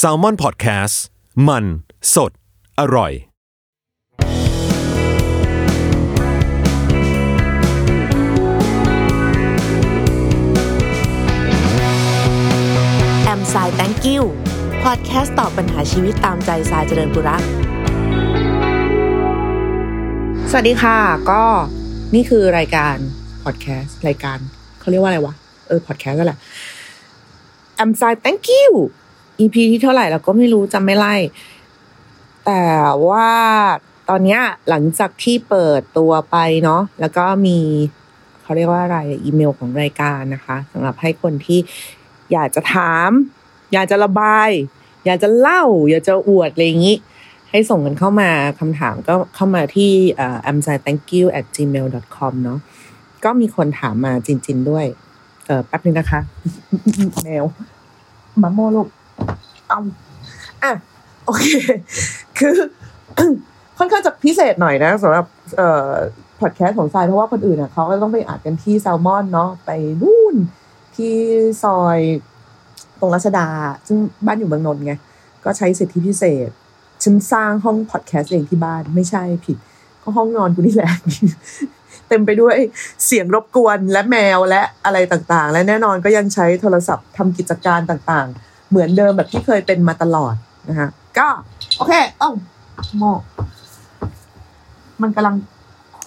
s a l ม o n PODCAST มัน สด อร่อย แอมไซแตงกิวพอดแคสต์ตอบปัญหาชีวิตตามใจสายเจริญบุรักสวัสดีค่ะ ก็นี่คือรายการพอดแคสต์รายการเขาเรียกว่าอะไรวะ เออพอดแคสต์ก็แหละ แอมไซแตงกิว EP ที่เท่าไหร่เราก็ไม่รู้จำไม่ไล่ แต่ว่าตอนเนี้ยหลังจากที่เปิดตัวไปเนาะแล้วก็มีเขาเรียกว่าอะไรอีเมลของรายการนะคะสำหรับให้คนที่อยากจะถาม อยากจะระบาย อยากจะเล่า อยากจะอวดอะไรอย่างนี้ ให้ส่งกันเข้ามาคำถามก็เข้ามาที่ a m s i thank you at gmail com เนาะก็มีคนถามมาจริง ๆ ด้วย ออแป๊บนึงนะคะ แมวมาโมลูกเอาอะโอเค คือค่อนข้างจะพิเศษหน่อยนะสำหรับเอ่อพอดแคสต์ของทรายเพราะว่าคนอื่นอะเขาก็ต้องไปอัดกันที่แซลมอนเนาะไปนู่นที่ซอยตรงรัชดา ซึ่งบ้านอยู่เมืองนนท์ไง ก็ใช้สิทธิพิเศษ ฉันสร้างห้องพอดแคสต์เองที่บ้านไม่ใช่ผิด ก็ห้องนอนกูนี่แหละ เต็มไปด้วยเสียงรบกวนและแมวและอะไรต่างๆ และแน่นอนก็ยังใช้โทรศัพท์ทำกิจการต่างๆ เหมือนเดิมแบบที่เคยเป็นมาตลอดนะคะก็โอเคเอ้าโมมันกำลัง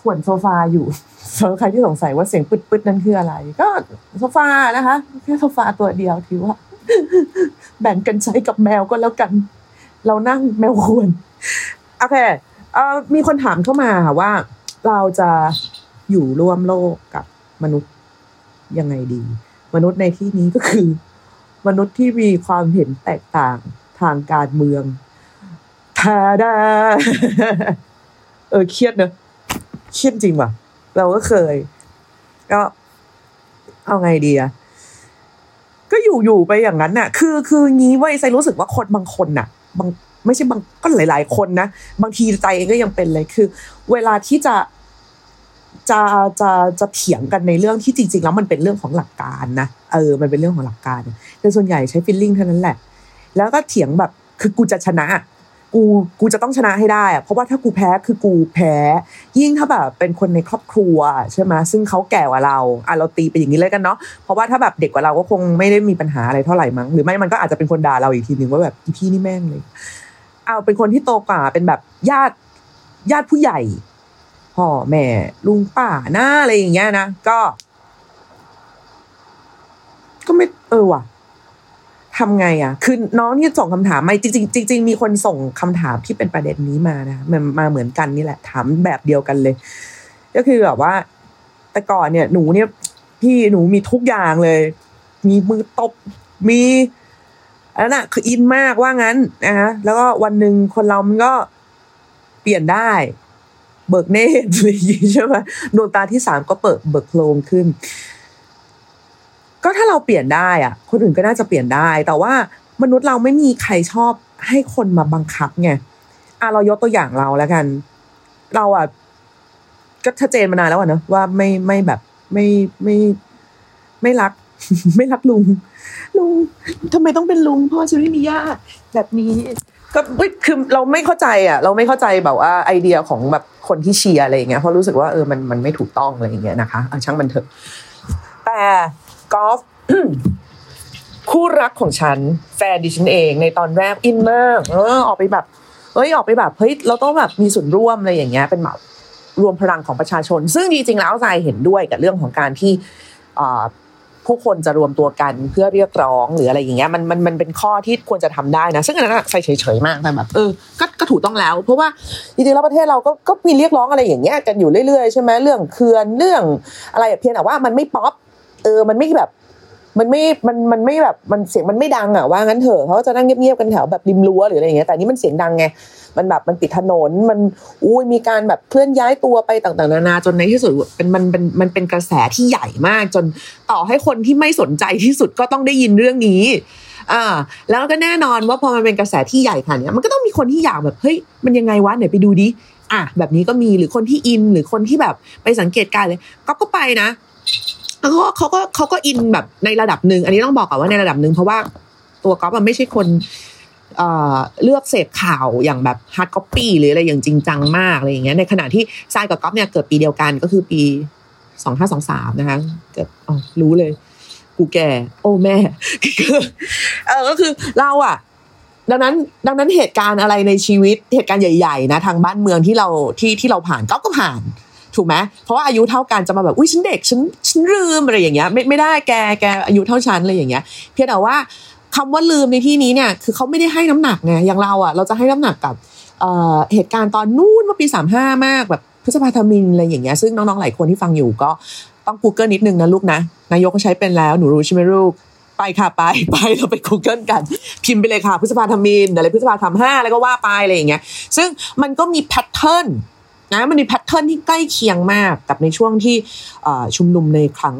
ขวนโซฟาอยู่สำหรับใครที่สงสัยว่าเสียงปึ๊ดๆนั่นคืออะไร ก็โซฟานะคะแค่โซฟาตัวเดียวถือว่า แบ่งกันใช้กับแมวก็แล้วกัน เรานั่งแมวควรโอเคเอ่อมีคนถามเข้ามาค่ะว่า เราจะ อยู่ร่วมโลกกับมนุษย์ยังไงดี มนุษย์ในที่นี้ก็คือ มนุษย์ที่มีความเห็นแตกต่างทางการเมืองทาดาเออเครียดเนอะเครียดจริงว่ะ เราก็เคย ก็เอาไงดีอะก็อยู่อยู่ไปอย่างนั้นน่ะ คือคืองี้ว้ยไซรู้สึกว่าคนบางคนน่ะ บางไม่ใช่บางก็หลาย ๆ คนนะ บางทีใจเองก็ยังเป็นเลยคือ เวลาที่จะ จะจะจะเถียงกันในเรื่องที่จริง ๆ แล้วมันเป็นเรื่องของหลักการนะเออมันเป็นเรื่องของหลักการแต่ส่วนใหญ่ใช้ฟีลลิ่งเท่านั้นแหละ แล้วก็เถียงแบบคือกูจะชนะกูกูจะต้องชนะให้ได้อะเพราะว่าถ้ากูแพ้คือกูแพ้ ยิ่งถ้าแบบเป็นคนในครอบครัวใช่ไหมซึ่งเขาแก่กว่าเราอะเราตีไปอย่างนี้เลยกันเนาะเพราะว่าถ้าแบบเด็กกว่าเราก็คงไม่ได้มีปัญหาอะไรเท่าไหร่มั้งหรือไม่มันก็อาจจะเป็นคนด่าเราอีกทีหนึ่งว่าแบบพี่นี่แม่งเลยเอาเป็นคนที่โตกว่าเป็นแบบญาติญาติผู้ใหญ่ พ่อแม่ลุงป้าหน้าอะไรอย่างเงี้ยนะก็ ก็ไม่เออว่ะทำไงอะ คือน้องที่ส่งคำถามมาจริงๆจริงมีคนส่งคำถามที่เป็นประเด็นนี้มานะมันมาเหมือนกันนี่แหละถามแบบเดียวกันเลย ก็คือแบบว่า แต่ก่อนเนี่ยหนูเนี่ยพี่หนูมีทุกอย่างเลย มีมือตบมีอันนั้นน่ะคืออินมากว่างั้นนะฮะแล้วก็วันหนึ่งคนเรามันก็เปลี่ยนได้ เบิกเนตรอะไรอย่างงี้ใช่ไหมดวงตาที่สามก็เปิดเบิกโพลงขึ้น ก็ถ้าเราเปลี่ยนได้อะ คนอื่นก็น่าจะเปลี่ยนได้ แต่ว่ามนุษย์เราไม่มีใครชอบให้คนมาบังคับไงอะเรายกตัวอย่างเราแล้วกัน เราอะก็ชัดเจนมานานแล้วอะเนอะว่าไม่ไม่แบบไม่ไม่ไม่รัก ไม่รักลุง ลุงทำไมต้องเป็นลุงพ่อฉันไม่มีญาติแบบนี้ ก็คือเราไม่เข้าใจอะ เราไม่เข้าใจแบบว่าไอเดียของแบบคนที่เชียร์อะไรอย่างเงี้ยเพราะรู้สึกว่าเออมันมันไม่ถูกต้องอะไรอย่างเงี้ยนะคะช่างมันเถอะแต่กอล์ฟคู่รักของฉันแฟนดิฉันเองในตอนแรกอินมากเออออกไปแบบเอ้ยออกไปแบบเฮ้ยเราต้องแบบมีส่วนร่วมอะไรอย่างเงี้ยเป็นแบบรวมพลังของประชาชน ซึ่งจริงๆแล้วใจเห็นด้วยกับเรื่องของการที่อ่า ผู้คนจะรวมตัวกันเพื่อเรียกร้องหรืออะไรอย่างเงี้ยมันมันมันเป็นข้อที่ควรจะทำได้นะ ซึ่งอันนั้นใส่เฉยๆมากแต่แบบเออก็ก็ถูกต้องแล้ว เพราะว่าจริงๆแล้วประเทศเราก็ก็มีเรียกร้องอะไรอย่างเงี้ยกันอยู่เรื่อยๆใช่ไหมเรื่องเคือนเรื่องอะไรเพียงแต่ว่ามันไม่ป๊อปเออมันไม่แบบ มันไม่ มัน มันไม่แบบ มันเสียงมันไม่ดังอะว่างั้นเถอะเขาจะนั่งเงียบๆกันแถวแบบริมรั้วหรืออะไรอย่างเงี้ย แต่นี้มันเสียงดังไง มันแบบ มันปิดถนน มัน อุ้ย มีการแบบเคลื่อนย้ายตัวไปต่างๆ นานา จนในที่สุดเป็นมันเป็น มันเป็นกระแสที่ใหญ่มาก จนต่อให้คนที่ไม่สนใจที่สุดก็ต้องได้ยินเรื่องนี้ อ่า แล้วก็แน่นอนว่าพอมันเป็นกระแสที่ใหญ่ขนาดนี้มันก็ต้องมีคนที่อยากแบบ เฮ้ย มันยังไงวะไหนไปดูดิ อะ แบบนี้ก็มี หรือคนที่อิน หรือคนที่แบบไปสังเกตการณ์เลยก็ก็ไปนะ เขาก็เขาก็เขาก็อินแบบในระดับหนึ่งอันนี้ต้องบอกก่อนว่าในระดับหนึ่งเพราะว่าตัวก๊อฟมันไม่ใช่คนเลือกเสพข่าวอย่างแบบ hard copy หรืออะไรอย่างจริงจังมากอะไรอย่างเงี้ยในขณะที่ทรายกับก๊อฟเนี่ยเกิดปีเดียวกันก็คือปีสองห้าสองสามนะคะเกิดอ๋อรู้เลย กูแก่ โอ้แม่เออก็คือเราอะดังนั้นดังนั้นเหตุการณ์อะไรในชีวิตเหตุการณ์ใหญ่ ๆ นะ ทางบ้านเมืองที่เราที่ที่เราผ่านก็ก็ผ่าน ถูกไหมเพราะว่าอายุเท่ากันจะมาแบบอุ้ยฉันเด็กฉันฉันลืมอะไรอย่างเงี้ยไม่ไม่ได้แกแกอายุเท่าฉันอะไรอย่างเงี้ย เพียงแต่ว่าคำว่าลืมในที่นี้เนี่ยคือเขาไม่ได้ให้น้ำหนักไงอย่างเราอะเราจะให้น้ำหนักกับเเหตุการณ์ตอนนู้นเมื่อปีสามห้ามากแบบพฤษภาธมินอะไรอย่างเงี้ยซึ่งน้องๆหลายคนที่ฟังอยู่ก็ต้อง Google นิดนึงนะลูกนะนายกก็ใช้เป็นแล้วหนูรู้ใช่ไหมลูกไปค่ะไปไปเราไป Google กัน พิมพ์ไปเลยค่ะพฤษภาธมินอะไรพฤษภาธรรมห้าอะไรก็ว่าไปอะไรอย่างเงี้ยซึ่งมันก็มี pattern นะมันมี pattern ที่ใกล้เคียงมากกับในช่วงที่ชุมนุมในครั้ง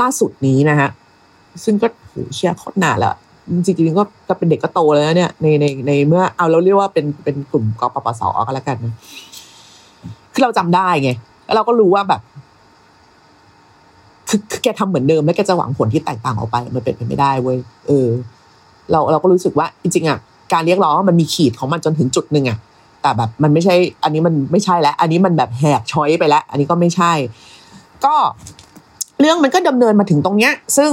ล่าสุดนี้นะฮะซึ่งก็โหเชี่ยโคตรนานแล้วจริงๆก็ก็เป็นเด็กก็โตแล้วเนี่ยในในในเมื่อเอาเราเรียกว่าเป็นเป็นกลุ่มกปปสก็แล้วกันนะคือเราจำได้ไงแล้วเราก็รู้ว่าแบบคือคือแกทำเหมือนเดิม แล้วแกจะหวังผลที่แตกต่างออกไป มันเป็นไปไม่ได้เว้ยเออ เราเราก็รู้สึกว่า จริงๆอะการเรียกร้องมันมีขีดของมันจนถึงจุดหนึ่งอะ แต่แบบมันไม่ใช่ อันนี้มันไม่ใช่แล้ว อันนี้มันแบบแหกช้อยไปแล้ว อันนี้ก็ไม่ใช่ ก็เรื่องมันก็ดำเนินมาถึงตรงเนี้ย ซึ่ง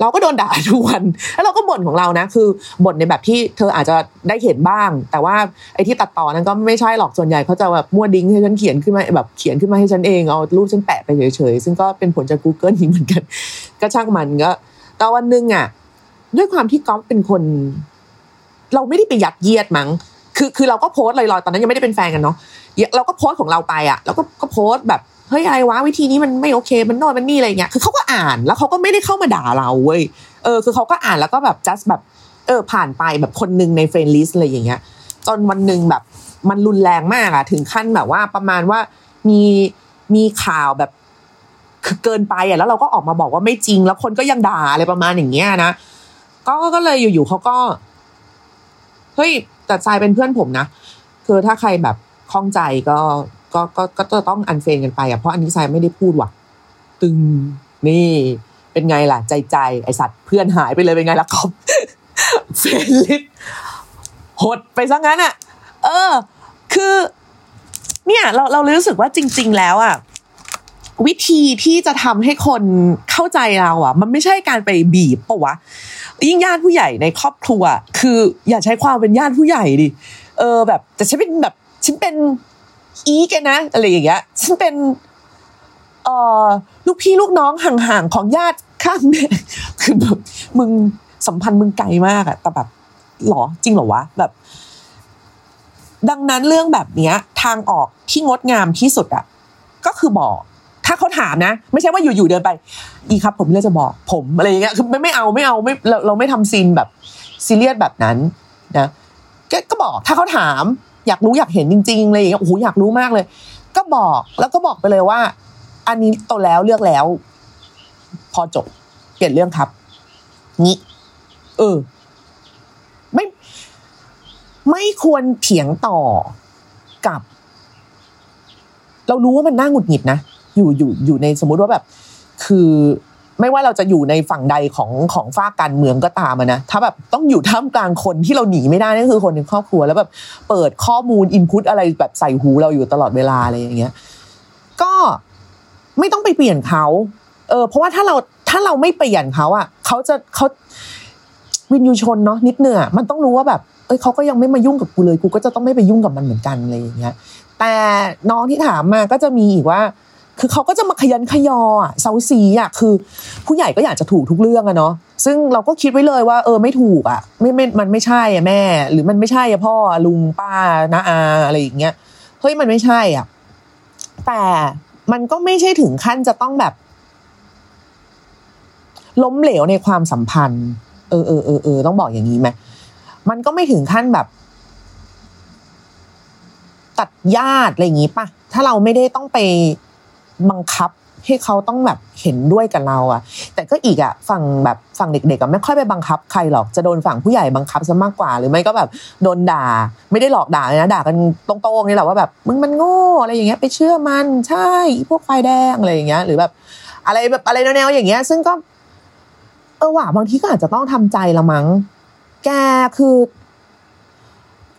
เราก็โดนด่าทุกวันแล้วเราก็บ่นของเรานะ คือบ่นในแบบที่เธออาจจะได้เห็นบ้าง แต่ว่าไอ้ที่ตัดต่อนั้นก็ไม่ใช่หรอกส่วนใหญ่เขาจะแบบมั่วดิ้งให้ฉันเขียนขึ้นมาแบบเขียนขึ้นมาให้ฉันเองเอารูปฉันแปะไปเฉยๆซึ่งก็เป็นผลจาก Google นี้เหมือนกัน ก็ช่างมันก็แต่วันหนึ่งอะ ด้วยความที่ก๊อฟเป็นคน เราไม่ได้ไปยัดเยียดมั้ง คือคือเราก็โพสต์ลอยๆตอนนั้นยังไม่ได้เป็นแฟนกันเนาะเราก็โพสต์ของเราไปอะแล้วก็ก็โพสต์แบบเฮ้ยอะไรวะวิธีนี้มันไม่โอเค มันโน่นมันนี่อะไรเงี้ยคือเขาก็อ่านแล้วเขาก็ไม่ได้เข้ามาด่าเราเว้ยเออคือเขาก็อ่านแล้วก็แบบ just แบบเออผ่านไปแบบคนหนึ่งใน friend list อะไรอย่างเงี้ยจนวันหนึ่งแบบมันรุนแรงมากอะถึงขั้นแบบว่าประมาณว่ามีมีข่าวแบบคือเกินไปอะแล้วเราก็ออกมาบอกว่าไม่จริง แล้วคนก็ยังด่าอะไรประมาณอย่างเงี้ยนะก็ก็เลยอยู่ๆเขาก็ เฮ้ยแต่ทรายเป็นเพื่อนผมนะคือถ้าใครแบบคล่องใจก็ก็ก็ก็จะต้องอันเฟนกันไปอะเพราะอันนี้ทรายไม่ได้พูดว่ะ ตึงนี่เป็นไงล่ะ ใจใจไอสัตว์เพื่อนหายไปเลยเป็นไงล่ะครับเฟนลิสหดไปซะงั้นอะ เออ คือ เนี่ย เราเรารู้สึกว่าจริง ๆ แล้วอะ วิธีที่จะทำให้คนเข้าใจเราอะ มันไม่ใช่การไปบีบปะวะยิ่งญาติผู้ใหญ่ในครอบครัว คืออย่าใช้ความเป็นญาติผู้ใหญ่ดิเออแบบแต่ฉันเป็นแบบฉันเป็นอีแกนะ อะไรอย่างเงี้ยฉันเป็นเอ่อลูกพี่ลูกน้องห่างๆของญาติข้างแม่คือแบบมึงสัมพันธ์มึงไกลมากอะแต่แบบหรอจริงหรอวะแบบ ดังนั้นเรื่องแบบเนี้ย ทางออกที่งดงามที่สุดอะก็คือบอก ถ้าเขาถามนะ ไม่ใช่ว่าอยู่ๆเดินไป อีครับผมเลือกจะบอกผมอะไรอย่างเงี้ยคือไม่ไม่เอาไม่เอาไม่เราเราไม่ทำซีนแบบซีเรียสแบบนั้นนะก็ก็บอกถ้าเขาถามอยากรู้อยากเห็นจริงๆเลยอย่างเงี้ยโอ้โหอยากรู้มากเลย ก็บอกแล้วก็บอกไปเลยว่า อันนี้โตแล้วเลือกแล้ว พอจบเปลี่ยนเรื่องครับงี้เออ ไม่ ไม่ควรเถียงต่อกับ เรารู้ว่ามันน่าหงุดหงิดนะ อยู่อยู่อยู่ในสมมุติว่าแบบ คือไม่ว่าเราจะอยู่ในฝั่งใดของของฝ้าการเมืองก็ตามนะถ้าแบบต้องอยู่ท่ามกลางคนที่เราหนีไม่ได้นั่นคือคนในครอบครัว แล้วแบบเปิดข้อมูลอินพุตอะไรแบบใส่หูเราอยู่ตลอดเวลาอะไรอย่างเงี้ย ก็ไม่ต้องไปเปลี่ยนเขาเออเพราะว่าถ้าเราถ้าเราไม่เปลี่ยนเขาอะเขาจะเขาวินยูชนเนาะนิดเนื้อมันต้องรู้ว่าแบบเอ้ยเขาก็ยังไม่มายุ่งกับกูเลยกูก็จะต้องไม่ไปยุ่งกับมันเหมือนกันอะไรอย่างเงี้ย แต่น้องที่ถามมาก็จะมีอีกว่า คือเขาก็จะมาขยันขยออะเซาซีอะคือ ผู้ใหญ่ก็อยากจะถูกทุกเรื่องอะเนาะซึ่งเราก็คิดไว้เลยว่า เออไม่ถูกอะไม่ไม่มันไม่ใช่อะแม่ หรือมันไม่ใช่อะพ่อลุงป้านาอาอะไรอย่างเงี้ยเฮ้ยมันไม่ใช่อะแต่มันก็ไม่ใช่ถึงขั้นจะต้องแบบ ล้มเหลวในความสัมพันธ์ เออเออเออเออต้องบอกอย่างนี้ไหมมันก็ไม่ถึงขั้นแบบ ตัดญาติอะไรอย่างงี้ป่ะถ้าเราไม่ได้ต้องไป บังคับให้เขาต้องแบบเห็นด้วยกับเราอะแต่ก็อีกอะฝั่งแบบฝั่งเด็กๆอะไม่ค่อยไปบังคับใครหรอกจะโดนฝั่งผู้ใหญ่บังคับซะมากกว่า หรือไม่ก็แบบโดนด่า ไม่ได้หลอกด่าเลยนะด่ากันตรงๆนี่แหละว่าแบบมึงมันโง่อะไรอย่างเงี้ยไปเชื่อมันใช่พวกไฟแดงอะไรอย่างเงี้ย หรือแบบ อะไรแบบอะไรแนวๆอย่างเงี้ย ซึ่งก็ เออว่ะบางทีก็อาจจะต้องทำใจละมั้ง แกคือ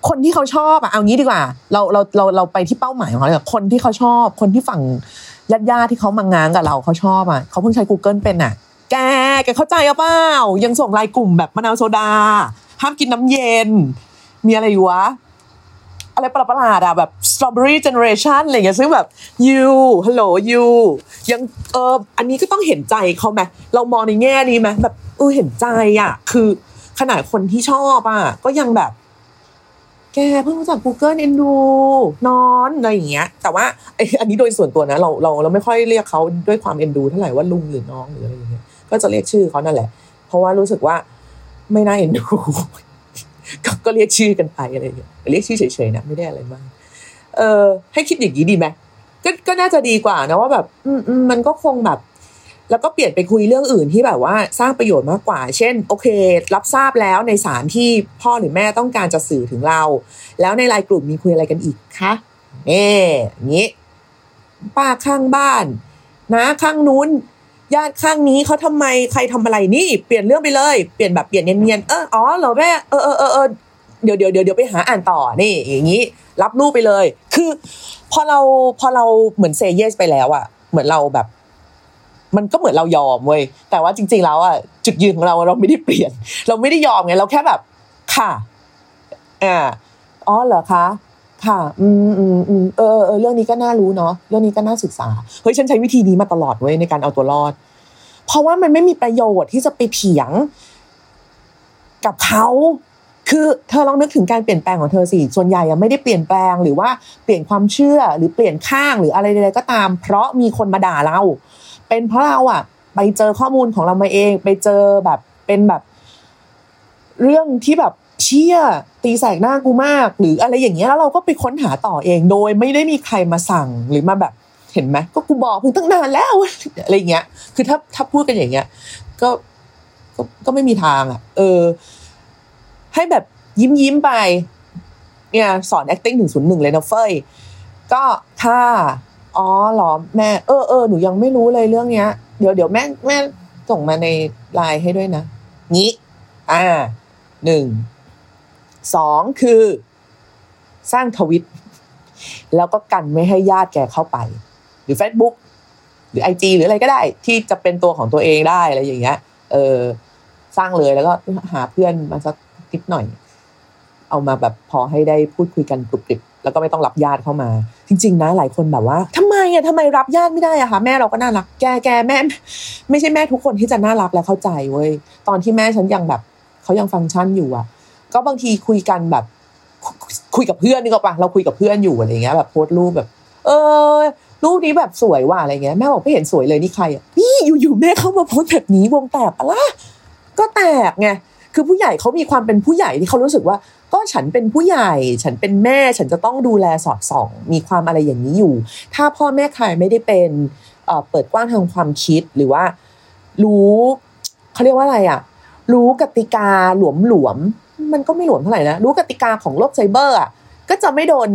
คนที่เขาชอบอะเอางี้ดีกว่า เราเราเราเราไปที่เป้าหมายของเขาเลยคนที่เขาชอบคนที่ฝั่ง ญาติญาติที่เขามางานกับเราเขาชอบอะเขาเพิ่งใช้ Google เป็นอะ แกแกเข้าใจเอาเปล่ายังส่งไลน์กลุ่มแบบมะนาวโซดา ห้ามกินน้ำเย็น มีอะไรอยู่วะ อะไรประหลาดๆอะแบบ strawberry generation อะไรอย่างเงี้ยซึ่งแบบ you hello you ยังเอออันนี้ก็ต้องเห็นใจเขาไหมเรามองในแง่นี้ไหมแบบเออเห็นใจอะคือขนาดคนที่ชอบอะก็ยังแบบ แกเพิ่งรู้จัก Google เอ็นดูนอนอะไรอย่างเงี้ย แต่ว่าไออันนี้โดยส่วนตัวนะ เราเราเราไม่ค่อยเรียกเขาด้วยความเอ็นดูเท่าไหร่ว่าลุงหรือน้องหรืออะไรอย่างเงี้ยก็จะเรียกชื่อเขานั่นแหละ เพราะว่ารู้สึกว่าไม่น่าเอ็นดูก็ก็เรียกชื่อกันไปอะไรอย่างเงี้ยเรียกชื่อเฉยๆนะไม่ได้อะไรมากเออให้คิดอย่างนี้ดีไหมก็ก็น่าจะดีกว่านะว่าแบบ อืมมันก็คงแบบ แล้วก็เปลี่ยนไปคุยเรื่องอื่นที่แบบว่าสร้างประโยชน์มากกว่า เช่น โอเค รับทราบแล้วในสารที่พ่อหรือแม่ต้องการจะสื่อถึงเรา แล้วในไลน์กลุ่มมีคุยอะไรกันอีกคะเน่อย่งนี้ ป้าข้างบ้านนะข้างนู้นญาติข้างนี้เขาทำไมใครทำอะไรนี่ เปลี่ยนเรื่องไปเลย เปลี่ยนแบบเปลี่ยนเนียนๆเอออ๋อเหรอแม่เออเออเออเออเดี๋ยวเดี๋ยวเดี๋ยวเดี๋ยวไปหาอ่านต่อนี่ อย่างนี้ รับรูปไปเลย คือ พอเราพอเราเหมือนเซเยสไปแล้วอะเหมือนเราแบบ มันก็เหมือนเรายอมเว้ยแต่ว่าจริง ๆ แล้วอะจุดยืนของเราเราไม่ได้เปลี่ยน เราไม่ได้ยอมไงเราแค่แบบ ค่ะอ่าอ๋อเหรอคะค่ะ อืมอืมอืมเออเออเรื่องนี้ก็น่ารู้เนาะ เรื่องนี้ก็น่าศึกษา เฮ้ย ฉันใช้วิธีนี้มาตลอดเว้ยในการเอาตัวรอด เพราะว่ามันไม่มีประโยชน์ที่จะไปเถียง กับเขา คือเธอลองนึกถึงการเปลี่ยนแปลงของเธอสิ ส่วนใหญ่อะไม่ได้เปลี่ยนแปลงหรือว่าเปลี่ยนความเชื่อหรือเปลี่ยนข้างหรืออะไรใดๆก็ตาม เพราะมีคนมาด่าเรา เป็นเพราะเราอะไปเจอข้อมูลของเรามาเอง ไปเจอแบบเป็นแบบ เรื่องที่แบบเชี่ยตีแสกหน้ากูมาก หรืออะไรอย่างเงี้ยแล้วเราก็ไปค้นหาต่อเองโดยไม่ได้มีใครมาสั่งหรือมาแบบเห็นไหมก็กูบอกมึงตั้งนานแล้วอะไรอย่างเงี้ย คือถ้าถ้าพูดกันอย่างเงี้ย ก็ก็ก็ไม่มีทางอะ เออ ให้แบบยิ้มยิ้มไป เนี่ย สอน acting ถึงศูนย์หนึ่งเลยนะเฟยก็ถ้า อ๋อเหรอแม่เออเออหนูยังไม่รู้เลยเรื่องเนี้ย เดี๋ยวเดี๋ยวแม่แม่ส่งมาในไลน์ให้ด้วยนะงี้อ่าหนึ่งสองคือ สร้างทวิต แล้วก็กันไม่ให้ญาติแกเข้าไป หรือ Facebook หรือ IG หรืออะไรก็ได้ ที่จะเป็นตัวของตัวเองได้อะไรอย่างเงี้ย เออ สร้างเลยแล้วก็หาเพื่อนมาสักนิดหน่อย เอามาแบบพอให้ได้พูดคุยกันกรุบกริบแล้วก็ไม่ต้องรับญาติเข้ามา จริงๆนะหลายคนแบบว่าทำไมอะทำไมรับญาติไม่ได้อะคะแม่เราก็น่ารักแกแกแม่ ไม่ใช่แม่ทุกคนที่จะน่ารักและเข้าใจเว้ยตอนที่แม่ฉันยังแบบเขายังฟังก์ชันอยู่อะ ก็บางทีคุยกันแบบ คุยกับเพื่อนนี่ก็ปะเราคุยกับเพื่อนอยู่อะไรเงี้ยแบบโพสต์รูปแบบ เออรูปนี้แบบสวยว่ะอะไรเงี้ยแม่บอกไม่เห็นสวยเลยนี่ใครอะนี่อยู่ๆแม่เข้ามาโพสต์แบบนี้วงแตกปะล่ะก็แตกไงคือผู้ใหญ่เขามีความเป็นผู้ใหญ่ที่เขารู้สึกว่า ก็ฉันเป็นผู้ใหญ่ ฉันเป็นแม่ฉันจะต้องดูแลสอดส่อง มีความอะไรอย่างนี้อยู่ ถ้าพ่อแม่ใครไม่ได้เป็นเปิดกว้างทางความคิดหรือว่า รู้เขาเรียกว่าอะไรอะรู้กติกาหลวมหลวมๆมันก็ไม่หลวมเท่าไหร่นะรู้กติกาของโลกไซเบอร์อะก็จะไม่โดน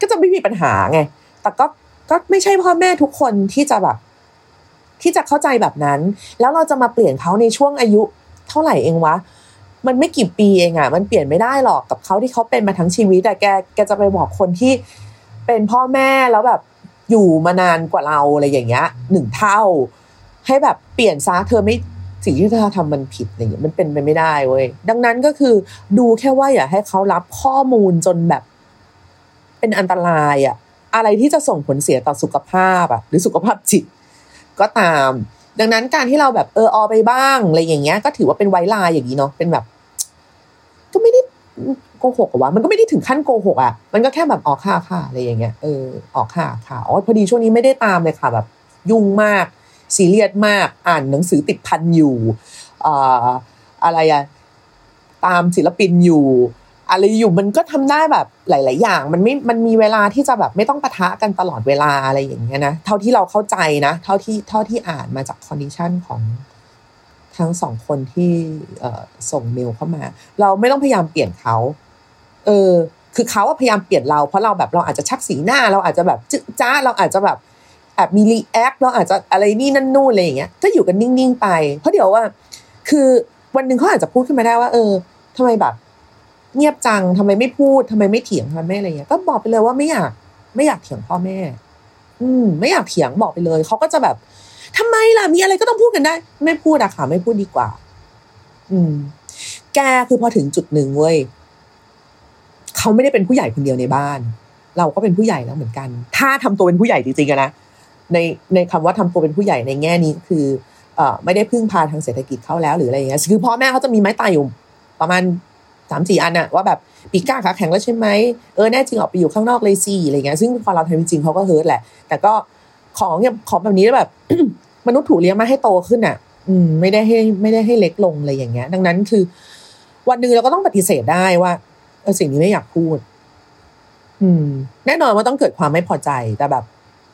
ก็จะไม่มีปัญหาไง แต่ก็ก็ไม่ใช่พ่อแม่ทุกคนที่จะแบบ ที่จะเข้าใจแบบนั้น แล้วเราจะมาเปลี่ยนเขาในช่วงอายุเท่าไหร่เองวะ มันไม่กี่ปีเองอะมันเปลี่ยนไม่ได้หรอกกับเขาที่เขาเป็นมาทั้งชีวิตแต่แกแกจะไปบอกคนที่เป็นพ่อแม่แล้วแบบอยู่มานานกว่าเราอะไรอย่างเงี้ยหนึ่งเท่า ให้แบบเปลี่ยนซะเธอไม่สิ่งที่เธอทำมันผิดอะไรอย่างเงี้ยมันเป็นไปไม่ได้เว้ยดังนั้นก็คือดูแค่ว่าอย่าให้เขารับข้อมูลจนแบบ เป็นอันตรายอะอะไรที่จะส่งผลเสียต่อสุขภาพอะหรือสุขภาพจิต ก็ตาม ดังนั้นการที่เราแบบเออออไปบ้างอะไรอย่างเงี้ย ก็ถือว่าเป็นไวไลน์อย่างนี้เนาะเป็นแบบ ก็ไม่ได้โกหกอะวะมันก็ไม่ได้ถึงขั้นโกหกอะมันก็แค่แบบออกค่ะค่ะอะไรอย่างเงี้ยเออออกค่ะค่ะอ๋อพอดีช่วงนี้ไม่ได้ตามเลยค่ะแบบ ยุ่งมากซีเรียสมากอ่านหนังสือติดพันอยู่อ่าอะไรอะตามศิลปินอยู่ อะไรอยู่มันก็ทำได้แบบหลาย ๆ อย่างมันไม่มันมีเวลาที่จะแบบไม่ต้องปะทะกันตลอดเวลาอะไรอย่างเงี้ยนะเท่าที่เราเข้าใจนะ เท่าที่เท่าที่อ่านมาจาก condition ของทั้งสองคนที่ส่งเมลเข้ามา เราไม่ต้องพยายามเปลี่ยนเขา เออ คือเขาพยายามเปลี่ยนเราเพราะเราแบบเราอาจจะชักสีหน้า เราอาจจะแบบจึ๊จ้าเราอาจจะแบบแอบมี react เราอาจจะอะไรนี่นั่นนู่นอะไรอย่างเงี้ยก็อยู่กันนิ่ง ๆ ไป เพราะเดี๋ยวว่า คือวันหนึ่งเขาอาจจะพูดขึ้นมาได้ว่า เออทำไมแบบ เงียบจังทำไมไม่พูดทำไมไม่เถียงทำไมไม่อะไรเงี้ยก็บอกไปเลยว่าไม่อยากไม่อยากเถียงพ่อแม่ อืม ไม่อยากเถียงบอกไปเลยเขาก็จะแบบทำไมล่ะมีอะไรก็ต้องพูดกันได้ ไม่พูดอะค่ะ ไม่พูดดีกว่า อืม แกคือพอถึงจุดหนึ่งเว้ยเขาไม่ได้เป็นผู้ใหญ่คนเดียวในบ้าน เราก็เป็นผู้ใหญ่แล้วเหมือนกัน ถ้าทำตัวเป็นผู้ใหญ่จริงๆนะในในคำว่าทำตัวเป็นผู้ใหญ่ในแง่นี้คือเอ่อไม่ได้พึ่งพาทางเศรษฐกิจเขาแล้วหรืออะไรอย่างเงี้ยคือพ่อแม่เขาจะมีไม้ตายอยู่ประมาณ สามสี่อันอะว่าแบบปีก้าขาแข็งแล้วใช่ไหมเออแน่จริงออกไปอยู่ข้างนอกเลยสิอะไรเงี้ยซึ่งพอเราทำจริงเขาก็เฮิร์ตแหละ แต่ก็ของเนี่ยของแบบนี้แบบมนุษย์ถูกเลี้ยงมาให้โตขึ้นอะอืมไม่ได้ให้ไม่ได้ให้เล็กลงอะไรอย่างเงี้ย ดังนั้นคือ วันหนึ่งเราก็ต้องปฏิเสธได้ว่าเออสิ่งนี้ไม่อยากพูด อืม แน่นอนว่าต้องเกิดความไม่พอใจแต่แบบ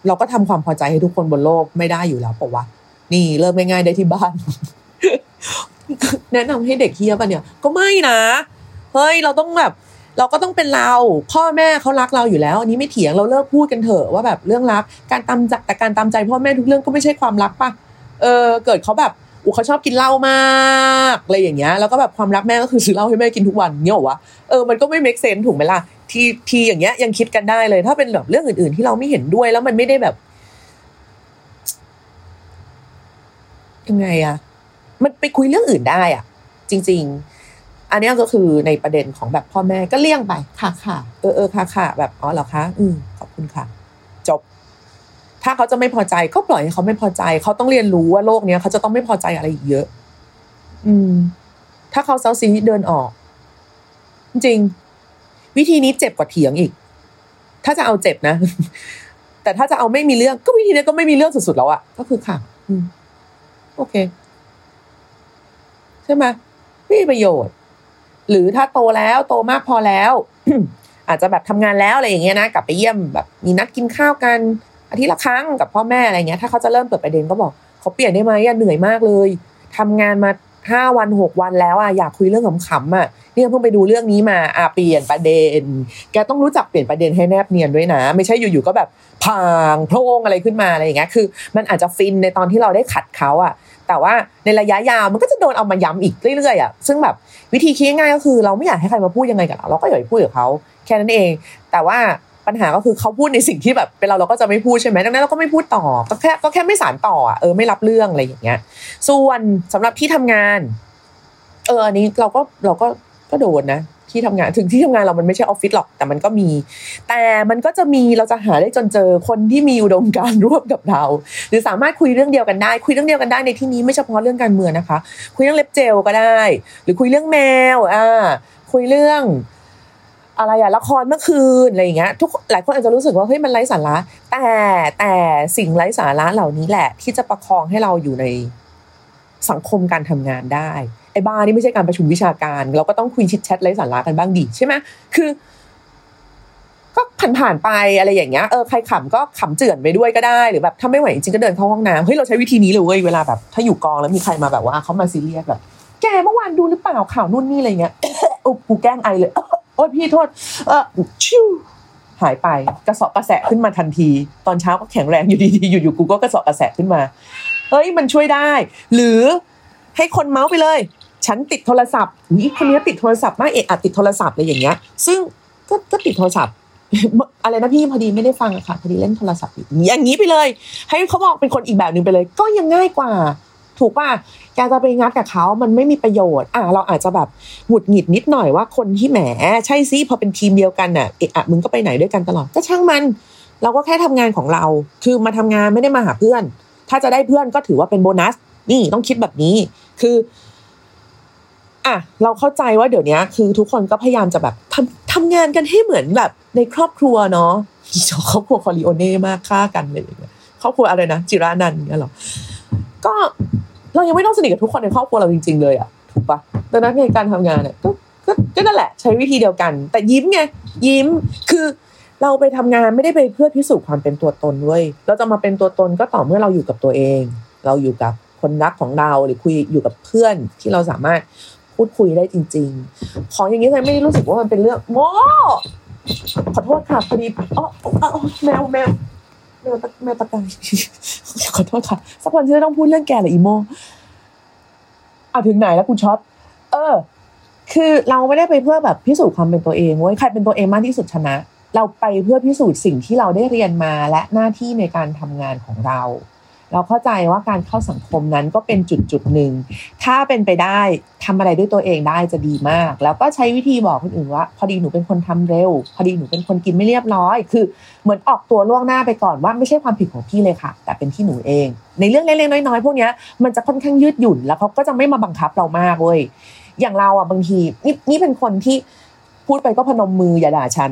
เราก็ทำความพอใจให้ทุกคนบนโลกไม่ได้อยู่แล้วปะวะนี่เริ่มง่ายๆได้ที่บ้าน แนะนำให้เด็กเฮียป่ะเนี่ย ก็ไม่นะ เฮ้ยเราต้องแบบ เราก็ต้องเป็นเรา พ่อแม่เขารักเราอยู่แล้ว อันนี้ไม่เถียงเราเลิกพูดกันเถอะว่าแบบเรื่องรักการตามใจแต่การตามใจพ่อแม่ทุกเรื่องก็ไม่ใช่ความรักป่ะเออเกิดเขาแบบอุเขาชอบกินเหล้ามากอะไรอย่างเงี้ยแล้วก็แบบความรักแม่ก็คือซื้อเหล้าให้แม่กินทุกวันเนี่ยหรอวะเออมันก็ไม่ make sense ถูกไหมล่ะทีทีอย่างเงี้ยยังคิดกันได้เลย ถ้าเป็นแบบเรื่องอื่น ๆ ที่เราไม่เห็นด้วยแล้วมันไม่ได้แบบยังไงอะมันไปคุยเรื่องอื่นได้อะจริง ๆ อันนี้ก็คือในประเด็นของแบบพ่อแม่ก็เลี่ยงไปค่ะค่ะเออเออค่ะค่ะแบบอ๋อเหรอคะอืมขอบคุณค่ะ จบ ถ้าเขาจะไม่พอใจก็ปล่อยให้เขาไม่พอใจ เขาต้องเรียนรู้ว่าโลกเนี้ยเขาจะต้องไม่พอใจอะไรอีกเยอะ อืม ถ้าเขาเซาซีเดินออก จริง วิธีนี้เจ็บกว่าเถียงอีก ถ้าจะเอาเจ็บนะ แต่ถ้าจะเอาไม่มีเรื่องก็วิธีนี้ก็ไม่มีเรื่องสุดๆแล้วอะก็คือค่ะ อืม โอเค ใช่ไหมไม่มีประโยชน์ หรือถ้าโตแล้วโตมากพอแล้ว อาจจะแบบทำงานแล้วอะไรอย่างเงี้ยนะกลับไปเยี่ยมแบบมีนัดกินข้าวกันอาทิตย์ละครั้งกับพ่อแม่อะไรเงี้ยถ้าเขาจะเริ่มเปิดประเด็นก็บอกเขาเปลี่ยนได้ไหมอะเหนื่อยมากเลยทำงานมาห้าวันหกวันแล้วอะอยากคุยเรื่องขำๆอะเนี่ยเพิ่งไปดูเรื่องนี้มาอะเปลี่ยนประเด็น แกต้องรู้จักเปลี่ยนประเด็นให้แนบเนียนด้วยนะ ไม่ใช่อยู่ๆก็แบบพางโพร่งอะไรขึ้นมาอะไรอย่างเงี้ยคือ มันอาจจะฟินในตอนที่เราได้ขัดเขาอะ แต่ว่าในระยะยาวมันก็จะโดนเอามาย้ำอีกเรื่อยๆอะซึ่งแบบวิธีคิดง่ายก็คือ เราไม่อยากให้ใครมาพูดยังไงกับเราเราก็อย่าไปพูดกับเขาแค่นั้นเอง แต่ว่าปัญหาก็คือเขาพูดในสิ่งที่แบบเป็นเราเราก็จะไม่พูดใช่ไหมดังนั้นเราก็ไม่พูดต่อก็แค่ก็แค่ไม่สารต่อเออไม่รับเรื่องอะไรอย่างเงี้ย ส่วนสำหรับที่ทำงาน เอออันนี้เราก็เราก็ก็โดนนะ ที่ทำงานถึงที่ทำงานเรามันไม่ใช่ออฟฟิศหรอกแต่มันก็มี แต่มันก็จะมีเราจะหาได้จนเจอคนที่มีอุดมการณ์ร่วมกับเรา หรือสามารถคุยเรื่องเดียวกันได้ คุยเรื่องเดียวกันได้ในที่นี้ไม่เฉพาะเรื่องการเมืองนะคะ คุยเรื่องเล็บเจลก็ได้ หรือคุยเรื่องแมวอ่าคุยเรื่องอะไรอะละครเมื่อคืนอะไรอย่างเงี้ยทุกหลายคนอาจจะรู้สึกว่าเฮ้ยมันไร้สาระ แต่แต่สิ่งไร้สาระเหล่านี้แหละ ที่จะประคองให้เราอยู่ใน สังคมการทำงานได้ไอ้บ้านี่ไม่ใช่การประชุมวิชาการ เราก็ต้องคุยชิดแชทไร้สาระกันบ้างดิใช่ไหมคือ ก็ผ่านผ่านๆไปอะไรอย่างเงี้ยเออใครขำก็ขำเจือนไปด้วยก็ได้หรือแบบถ้าไม่ไหวจริงก็เดินเข้าห้องน้ำเฮ้ยเราใช้วิธีนี้เลยเว้ยเวลาแบบ ถ้าอยู่กองแล้วมีใครมาแบบว่าเขามาซีเรียสแบบ แกเมื่อวานดูหรือเปล่าข่าวนู่นนี่อะไรเงี้ยโอ้กูแกล้งไอเลยโอ้ยพี่โทษ เออชิวหายไปกระสอบกระแสะขึ้นมาทันที ตอนเช้าก็แข็งแรงอยู่ดีๆอยู่ๆกูก็กระสอบกระแสะขึ้นมา เฮ้ยมันช่วยได้ หรือให้คนเมาส์ไปเลย ฉันติดโทรศัพท์อีคนนี้ติดโทรศัพท์มากเอะอะติดโทรศัพท์อะไรอย่างเงี้ย ซึ่งก็ก็ติดโทรศัพท์อะไรนะพี่พอดีไม่ได้ฟังอะค่ะพอดีเล่นโทรศัพท์อยู่อย่างนี้ไปเลย ให้เขาบอกเป็นคนอีกแบบหนึ่งไปเลย ก็ยังง่ายกว่า ถูกป่ะแกจะไปงัดกับเขามันไม่มีประโยชน์ อะเราอาจจะแบบหงุดหงิดนิดหน่อยว่าคนที่แหมใช่สิพอเป็นทีมเดียวกันน่ะเอะอะมึงก็ไปไหนด้วยกันตลอดก็ช่างมัน เราก็แค่ทำงานของเรา คือมาทำงานไม่ได้มาหาเพื่อน ถ้าจะได้เพื่อนก็ถือว่าเป็นโบนัส นี่ต้องคิดแบบนี้ คือ อะ เราเข้าใจว่าเดี๋ยวนี้คือทุกคนก็พยายามจะแบบทำทำงานกันให้เหมือนแบบในครอบครัวเนาะครอบครัวคอริโอเน่มากฆ่ากันเลยครอบครัวอะไรนะจิรานันเนี่ยหรอก็เรายังไม่ต้องสนิทกับทุกคนในครอบครัวเราจริง ๆ เลยอะถูกปะดังนั้นในการทำงานเนี่ยก็ก็นั่นแหละ ใช้วิธีเดียวกัน แต่ยิ้มไงยิ้มคือ เราไปทำงานไม่ได้ไปเพื่อพิสูจน์ความเป็นตัวตนเว้ยเราจะมาเป็นตัวตนก็ต่อเมื่อเราอยู่กับตัวเอง เราอยู่กับคนรักของเราหรือคุยอยู่กับเพื่อนที่เราสามารถพูดคุยได้จริง ๆ ของอย่างนี้ฉันไม่ได้รู้สึกว่ามันเป็นเรื่องโมขอโทษค่ะพอดีอ๋อแมวแมวแมวตะแมวตะกายขอโทษค่ะ สักวันฉันจะต้องพูดเรื่องแกหรืออีโมอะถึงไหนแล้วคุณช็อตเออ คือเราไม่ได้ไปเพื่อแบบพิสูจน์ความเป็นตัวเองเว้ยใครเป็นตัวเองมากที่สุดชนะ เราไปเพื่อพิสูจน์สิ่งที่เราได้เรียนมาและหน้าที่ในการทำงานของเรา เราเข้าใจว่าการเข้าสังคมนั้นก็เป็นจุดจุดหนึ่ง ถ้าเป็นไปได้ทำอะไรด้วยตัวเองได้จะดีมาก แล้วก็ใช้วิธีบอกคนอื่นว่า พอดีหนูเป็นคนทำเร็ว พอดีหนูเป็นคนกินไม่เรียบร้อย คือเหมือนออกตัวล่วงหน้าไปก่อนว่าไม่ใช่ความผิดของพี่เลยค่ะ แต่เป็นที่หนูเอง ในเรื่องเล็กๆน้อยๆพวกนี้มันจะค่อนข้างยืดหยุ่น แล้วเขาก็จะไม่มาบังคับเรามากเว้ยอย่างเราอะบางทีนี่นี่เป็นคนที่พูดไปก็พนมมืออย่าด่าฉัน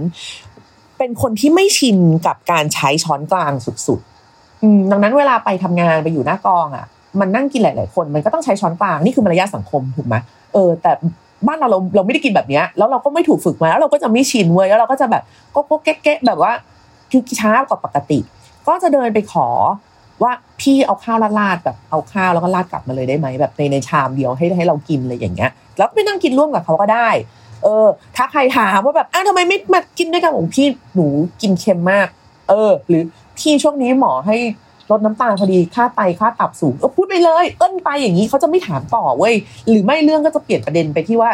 เป็นคนที่ไม่ชินกับการใช้ช้อนกลางสุดๆดังนั้นเวลาไปทำงานไปอยู่หน้ากองอะ มันนั่งกินหลาย ๆ คน มันก็ต้องใช้ช้อนกลางนี่คือมารยาทสังคมถูกไหมเออ แต่บ้านเราเราเราไม่ได้กินแบบเนี้ยแล้วเราก็ไม่ถูกฝึกมาแล้วเราก็จะไม่ชินเว้ยแล้วเราก็จะแบบก็ก็แก๊ะแบบว่าคือช้ากว่าปกติ ก็จะเดินไปขอว่าพี่เอาข้าวราดแบบเอาข้าวแล้วก็ราดกลับมาเลยได้ไหมแบบในในชามเดียวให้ให้เรากินเลยอย่างเงี้ย แล้วก็ไปนั่งกินร่วมกับเขาก็ได้ เออ ถ้าใครถามว่าแบบอ้าวทำไมไม่มากินด้วยกันของพี่หนูกินเค็มมาก เออ หรือพี่ช่วงนี้หมอให้ลดน้ำตาลพอดีค่าไตค่าตับสูงเออพูดไปเลย เอิ้นไปอย่างนี้เขาจะไม่ถามต่อเว้ยหรือไม่เรื่องก็จะเปลี่ยนประเด็นไปที่ว่า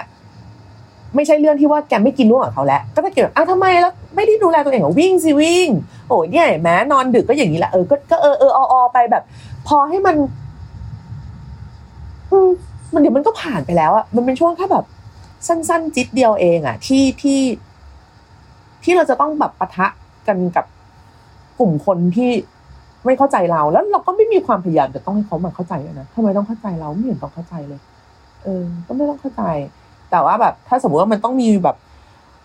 ไม่ใช่เรื่องที่ว่าแกไม่กินร่วมกับเขาแล้ว ก็จะเกี่ยวอ้าวทำไมแล้วไม่ได้ดูแลตัวเองเหรอวิ่งสิวิ่ง โอ้ยเนี่ยแม้นอนดึกก็อย่างนี้แหละเออก็ก็เออเออออไปแบบ พอให้มัน อืมมันเดี๋ยวมันก็ผ่านไปแล้วอะมันเป็นช่วงแค่แบบ สั้น ๆ จิตเดียวเองอะที่ที่ที่เราจะต้องแบบปะทะกันกับกลุ่มคนที่ไม่เข้าใจเรา แล้วเราก็ไม่มีความพยายามจะต้องให้เขามาเข้าใจนะทำไมต้องเข้าใจเราไม่เห็นต้องเข้าใจเลย เออ ก็ไม่ต้องเข้าใจ แต่ว่าแบบ ถ้าสมมติว่ามันต้องมีแบบ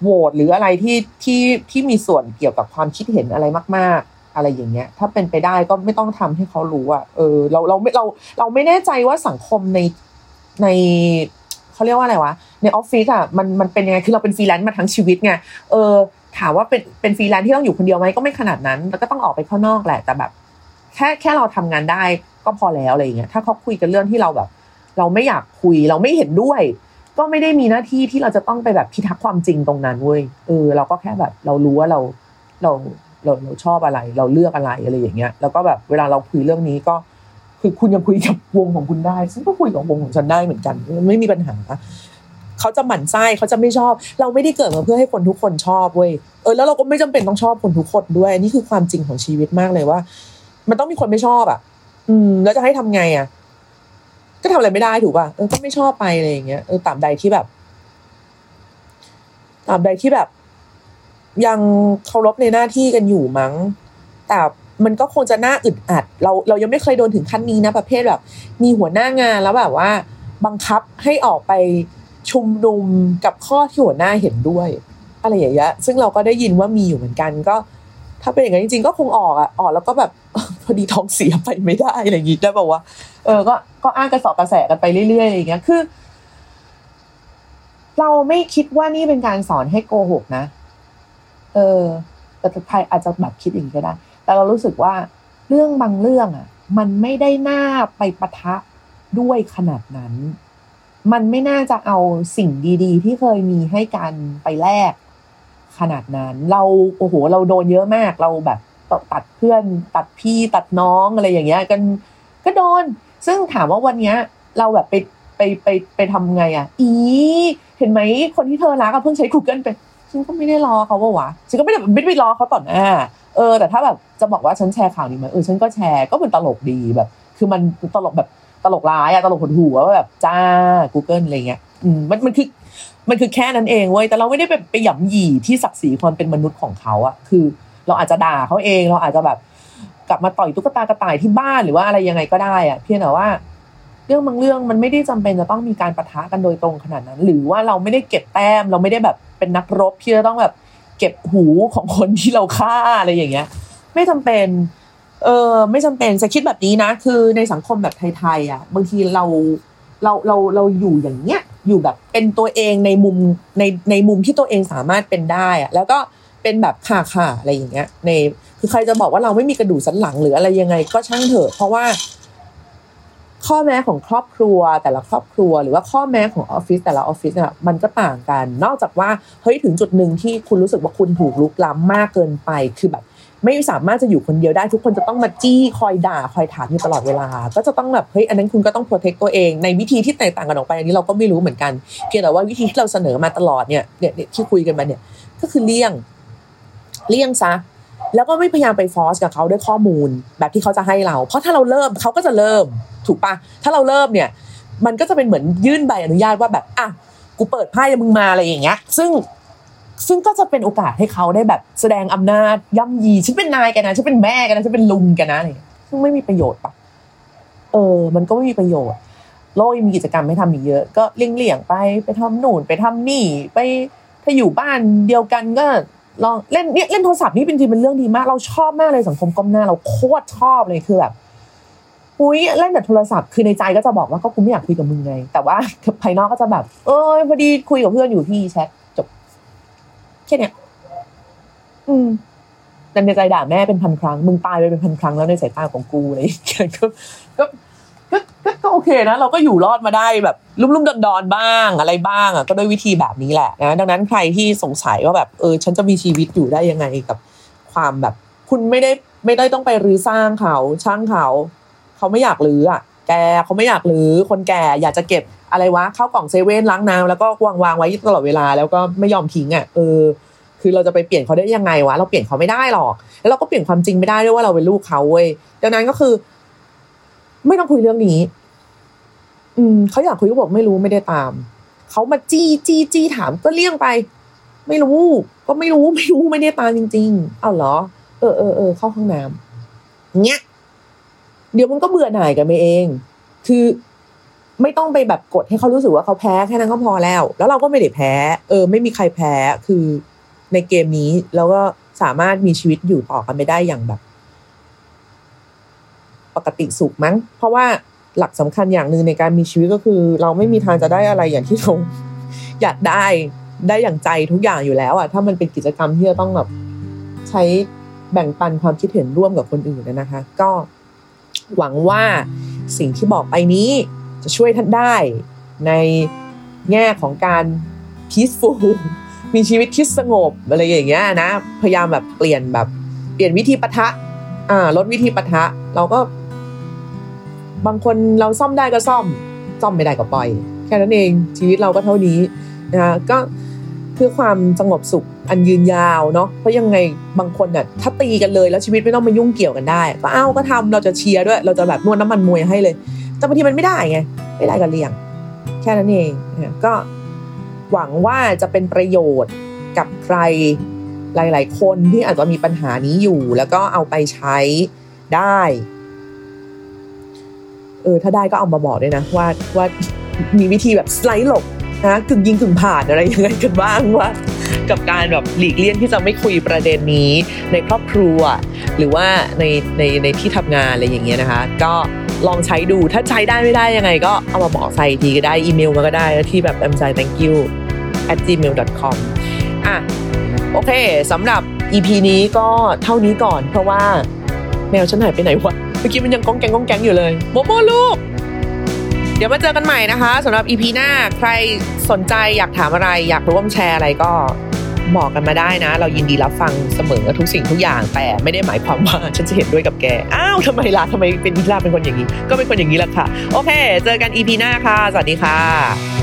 โหวตหรืออะไรที่ที่ที่มีส่วนเกี่ยวกับความคิดเห็นอะไรมาก ๆ อะไรอย่างเงี้ย ถ้าเป็นไปได้ก็ไม่ต้องทำให้เขารู้อะเออ เราเราไม่เราเราไม่แน่ใจว่าสังคมในใน เขาเรียกว่าอะไรวะในออฟฟิศอะมันมันเป็นยังไงคือเราเป็นฟรีแลนซ์มาทั้งชีวิตไงเออถามว่าเป็นเป็นฟรีแลนซ์ที่ต้องอยู่คนเดียวไหมก็ไม่ขนาดนั้น แล้วก็ต้องออกไปข้างนอกแหละแต่แบบ แค่แค่เราทำงานได้ก็พอแล้วอะไรอย่างเงี้ยถ้าเขาคุยกันเรื่องที่เราแบบ เราไม่อยากคุยเราไม่เห็นด้วย ก็ไม่ได้มีหน้าที่ที่เราจะต้องไปแบบพิทักษ์ความจริงตรงนั้นเว้ยเออเราก็แค่แบบ เรารู้ว่าเราเราเราเราชอบอะไร เราเลือกอะไรอะไรอย่างเงี้ย แล้วก็แบบเวลาเราคุยเรื่องนี้ก็ คือคุณยังคุยกับวงของคุณได้ฉันก็คุยกับวงของฉันได้เหมือนกันไม่มีปัญหาเขาจะหมั่นไส้เขาจะไม่ชอบ เราไม่ได้เกิดมาเพื่อให้คนทุกคนชอบเว้ยเออแล้วเราก็ไม่จำเป็นต้องชอบคนทุกคนด้วยนี่คือความจริงของชีวิตมากเลยว่า มันต้องมีคนไม่ชอบอะ อืม แล้วจะให้ทำไงอะ ก็ทำอะไรไม่ได้ถูกป่ะเออก็ไม่ชอบไปอะไรอย่างเงี้ยเออตามใดที่แบบตามใดที่แบบ ยังเคารพในหน้าที่กันอยู่มั้งแต่ มันก็คงจะน่าอึดอัด เราเรายังไม่เคยโดนถึงขั้นนี้นะประเภทแบบ มีหัวหน้างานแล้วแบบว่า บังคับให้ออกไปชุมนุมกับข้อที่หัวหน้าเห็นด้วยอะไรอย่างเงี้ยซึ่งเราก็ได้ยินว่ามีอยู่เหมือนกันก็ ถ้าเป็นอย่างนั้นจริง ๆ ก็คงออกอะออกแล้วก็แบบพอดีท้องเสียไปไม่ได้อะไรอย่างงี้ได้บอกว่า เออ ก็ก็อ้างกระสอบกระแสกันไปเรื่อยๆอย่างเงี้ยคือ เราไม่คิดว่านี่เป็นการสอนให้โกหกนะ เออแต่ใครอาจจะแบบคิดอย่างนี้ก็ได้ แต่เรารู้สึกว่าเรื่องบางเรื่องอะ มันไม่ได้น่าไปปะทะด้วยขนาดนั้น มันไม่น่าจะเอาสิ่งดี ๆ ที่เคยมีให้กันไปแลกขนาดนั้น เราโอ้โห เราโดนเยอะมาก เราแบบตัดเพื่อน ตัดพี่ตัดน้องอะไรอย่างเงี้ย กันก็โดน ซึ่งถามว่าวันเนี้ย เราแบบไปไปไปไปทำไงอะ อี เห็นไหมคนที่เธอรักก็เพิ่งใช้ Google ไป ฉันก็ไม่ได้รอเขาว่าวะฉันก็ไม่ได้ไม่ได้รอเขาต่อหน้าเออ แต่ถ้าแบบจะบอกว่าฉันแชร์ข่าวนี้ไหมเออฉันก็แชร์ก็เป็นตลกดีแบบ คือมันตลกแบบตลกร้ายอะตลกหดหูว่าแบบจ้า Google อะไรเงี้ยอืมมันมันคือมันคือแค่นั้นเองเว้ยแต่เราไม่ได้ไปไปหย่ำหยีที่ศักดิ์ศรีความเป็นมนุษย์ของเขาอะคือ เราอาจจะด่าเขาเองเราอาจจะแบบ กลับมาต่อยตุ๊กตากระต่ายที่บ้านหรือว่าอะไรยังไงก็ได้อะเพียงแต่ว่า เรื่องบางเรื่องมันไม่ได้จำเป็นจะต้องมีการประทะกันโดยตรงขนาดนั้น หรือว่าเราไม่ได้เก็บแต้ม เราไม่ได้แบบเป็นนักรบที่จะต้องแบบเก็บหูของคนที่เราฆ่าอะไรอย่างเงี้ย ไม่จำเป็น เออไม่จำเป็นจะคิดแบบนี้นะ คือในสังคมแบบไทยๆอะ บางทีเราเราเราเราอยู่อย่างเงี้ยอยู่แบบเป็นตัวเองในมุมในในมุมที่ตัวเองสามารถเป็นได้อะแล้วก็เป็นแบบข่าข่าอะไรอย่างเงี้ย ในคือใครจะบอกว่าเราไม่มีกระดูกสันหลังหรืออะไรยังไง ก็ช่างเถอะเพราะว่า ข้อแม้ของครอบครัวแต่ละครอบครัว หรือว่าข้อแม้ของออฟฟิศแต่ละออฟฟิศเนี่ยมันก็ต่างกัน นอกจากว่าเฮ้ยถึงจุดหนึ่งที่คุณรู้สึกว่าคุณถูกลุกล้ำมากเกินไปคือแบบไม่สามารถจะอยู่คนเดียวได้ทุกคนจะต้องมาจี้คอยด่าคอยถามอยู่ตลอดเวลา ก็จะต้องแบบเฮ้ยอันนั้นคุณก็ต้องโปรเทคตัวเอง ในวิธีที่แตกต่างกันออกไปอันนี้เราก็ไม่รู้เหมือนกันเพียงแต่ว่าวิธีที่เราเสนอมาตลอดเนี่ยเนี่ยที่คุยกันมาเนี่ยก็คือเลี่ยง เลี่ยงซะ แล้วก็ไม่พยายามไปฟอสกับเขาด้วยข้อมูลแบบที่เขาจะให้เรา เพราะถ้าเราเริ่มเขาก็จะเริ่มถูกปะถ้าเราเริ่มเนี่ย มันก็จะเป็นเหมือนยื่นใบอนุญาตว่าแบบอะกูเปิดไพ่มึงมาอะไรอย่างเงี้ย ซึ่งซึ่งก็จะเป็นโอกาสให้เขาได้แบบแสดงอำนาจย่ำยีฉันเป็นนายแกนนะฉันเป็นแม่แกนนะฉันเป็นลุงแกนะอะเงี้ยซึ่งไม่มีประโยชน์ปะเออ มันก็ไม่มีประโยชน์ โลกยังมีกิจกรรมให้ทำอีกเยอะ ก็เลี่ยงๆไปไปทำหนูนไปทำนี่ไปถ้าอยู่บ้านเดียวกันก็ ลองเล่นเนี่ยเล่นโทรศัพท์นี่เป็นจริงเป็นเรื่องดีมาก เราชอบมากเลยสังคมก้มหน้าเราโคตรชอบเลยคือแบบอุ้ยเล่นแต่โทรศัพท์คือในใจก็จะบอกว่าก็กูไม่อยากคุยกับมึงไง แต่ว่าภายนอกก็จะแบบ เออพอดีคุยกับเพื่อนอยู่ที่แชทจบแค่เนี้ยอืมแต่ในใจด่าแม่เป็นพันครั้ง มึงตายไปเป็นพันครั้งแล้วในสายตาของกูอะไรอย่างเงี้ยก็ ก็โอเคนะเราก็อยู่รอดมาได้แบบลุ่มๆดอนๆบ้างอะไรบ้างอะก็ด้วยวิธีแบบนี้แหละนะดังนั้นใครที่สงสัยว่าแบบเออฉันจะมีชีวิตอยู่ได้ยังไงกับความแบบ คุณไม่ได้ไม่ได้ต้องไปรื้อสร้างเขาช่างเขา เขาไม่อยากรื้ออะแกเขาไม่อยากรื้อคนแก่อยากจะเก็บอะไรวะเข้ากล่องเซเว่นล้างน้ำแล้วก็วางวางไว้ตลอดเวลาแล้วก็ไม่ยอมทิ้งอะเออคือเราจะไปเปลี่ยนเขาได้ยังไงวะเราเปลี่ยนเขาไม่ได้หรอก แล้วเราก็เปลี่ยนความจริงไม่ได้ด้วยว่าเราเป็นลูกเขาเว้ยดังนั้นก็คือ ไม่ต้องคุยเรื่องนี้ อืมเขาอยากคุยก็บอกไม่รู้ไม่ได้ตามเขามาจี้จี้จี้ถามก็เลี่ยงไป ไม่รู้ ก็ไม่รู้ไม่รู้ไม่ได้ตามจริง ๆ เอาเหรอ เออเออเออเข้าห้องน้ำเนี้ยเดี๋ยวมันก็เบื่อหน่ายกันไปเอง คือไม่ต้องไปแบบกดให้เขารู้สึกว่าเขาแพ้แค่นั้นก็พอแล้ว แล้วเราก็ไม่ได้แพ้ เออ ไม่มีใครแพ้คือในเกมนี้แล้วก็สามารถมีชีวิตอยู่ต่อกันไปได้อย่างแบบ ปกติสุขมั้ง เพราะว่าหลักสำคัญอย่างหนึ่งในการมีชีวิตก็คือ เราไม่มีทางจะได้อะไรอย่างที่เราอยากได้ได้อย่างใจทุกอย่างอยู่แล้วอะถ้ามันเป็นกิจกรรมที่จะต้องแบบใช้แบ่งปันความคิดเห็นร่วมกับคนอื่นนะคะ ก็หวังว่าสิ่งที่บอกไปนี้จะช่วยท่านได้ในแง่ของการ peaceful มีชีวิตที่สงบอะไรอย่างเงี้ยนะ พยายามแบบเปลี่ยนแบบเปลี่ยนวิธีปะทะอ่าลดวิธีปะทะ เราก็ บางคนเราซ่อมได้ก็ซ่อม ซ่อมไม่ได้ก็ปล่อย แค่นั้นเองชีวิตเราก็เท่านี้นะคะก็เพื่อความสงบสุขอันยืนยาวเนาะเพราะยังไงบางคนเนี่ยถ้าตีกันเลยแล้วชีวิตไม่ต้องมายุ่งเกี่ยวกันได้ ก็เอ้าก็ทำเราจะเชียร์ด้วย เราจะแบบนวดน้ำมันมวยให้เลย แต่บางทีมันไม่ได้ไงไม่ได้ก็เลี่ยง แค่นั้นเองนะก็หวังว่าจะเป็นประโยชน์กับใครหลาย ๆ คนที่อาจจะมีปัญหานี้อยู่ แล้วก็เอาไปใช้ได้ เออถ้าได้ก็เอามาบอกด้วยนะว่าว่ามีวิธีแบบสไลด์หลบนะกึ่งยิงกึ่งผ่านอะไรยังไงกันบ้างว่า กับการแบบหลีกเลี่ยงที่จะไม่คุยประเด็นนี้ในครอบครัว หรือว่าในในในที่ทำงานอะไรอย่างเงี้ยนะคะ ก็ลองใช้ดูถ้าใช้ได้ไม่ได้ยังไง ก็เอามาบอกใส่ทีก็ได้อีเมลมาก็ได้ที่แบบ m s i thank you at gmail com อะโอเคสำหรับ EP นี้ก็เท่านี้ก่อนเพราะว่าแมวฉันหายไปไหนวะ เมื่อกี้มันยังก้องแกงก้องแกงอยู่เลยโมโมลูก เดี๋ยวมาเจอกันใหม่นะคะสำหรับ EP หน้าใครสนใจอยากถามอะไร อยากร่วมแชร์อะไรก็บอกกันมาได้นะ เรายินดีรับฟังเสมอทุกสิ่งทุกอย่าง แต่ไม่ได้หมายความว่าฉันจะเห็นด้วยกับแก อ้าวทำไมล่ะทำไมเป็นพิลาเป็นคนอย่างนี้ ก็เป็นคนอย่างนี้แหละค่ะ โอเค เจอกัน EP หน้าค่ะ สวัสดีค่ะ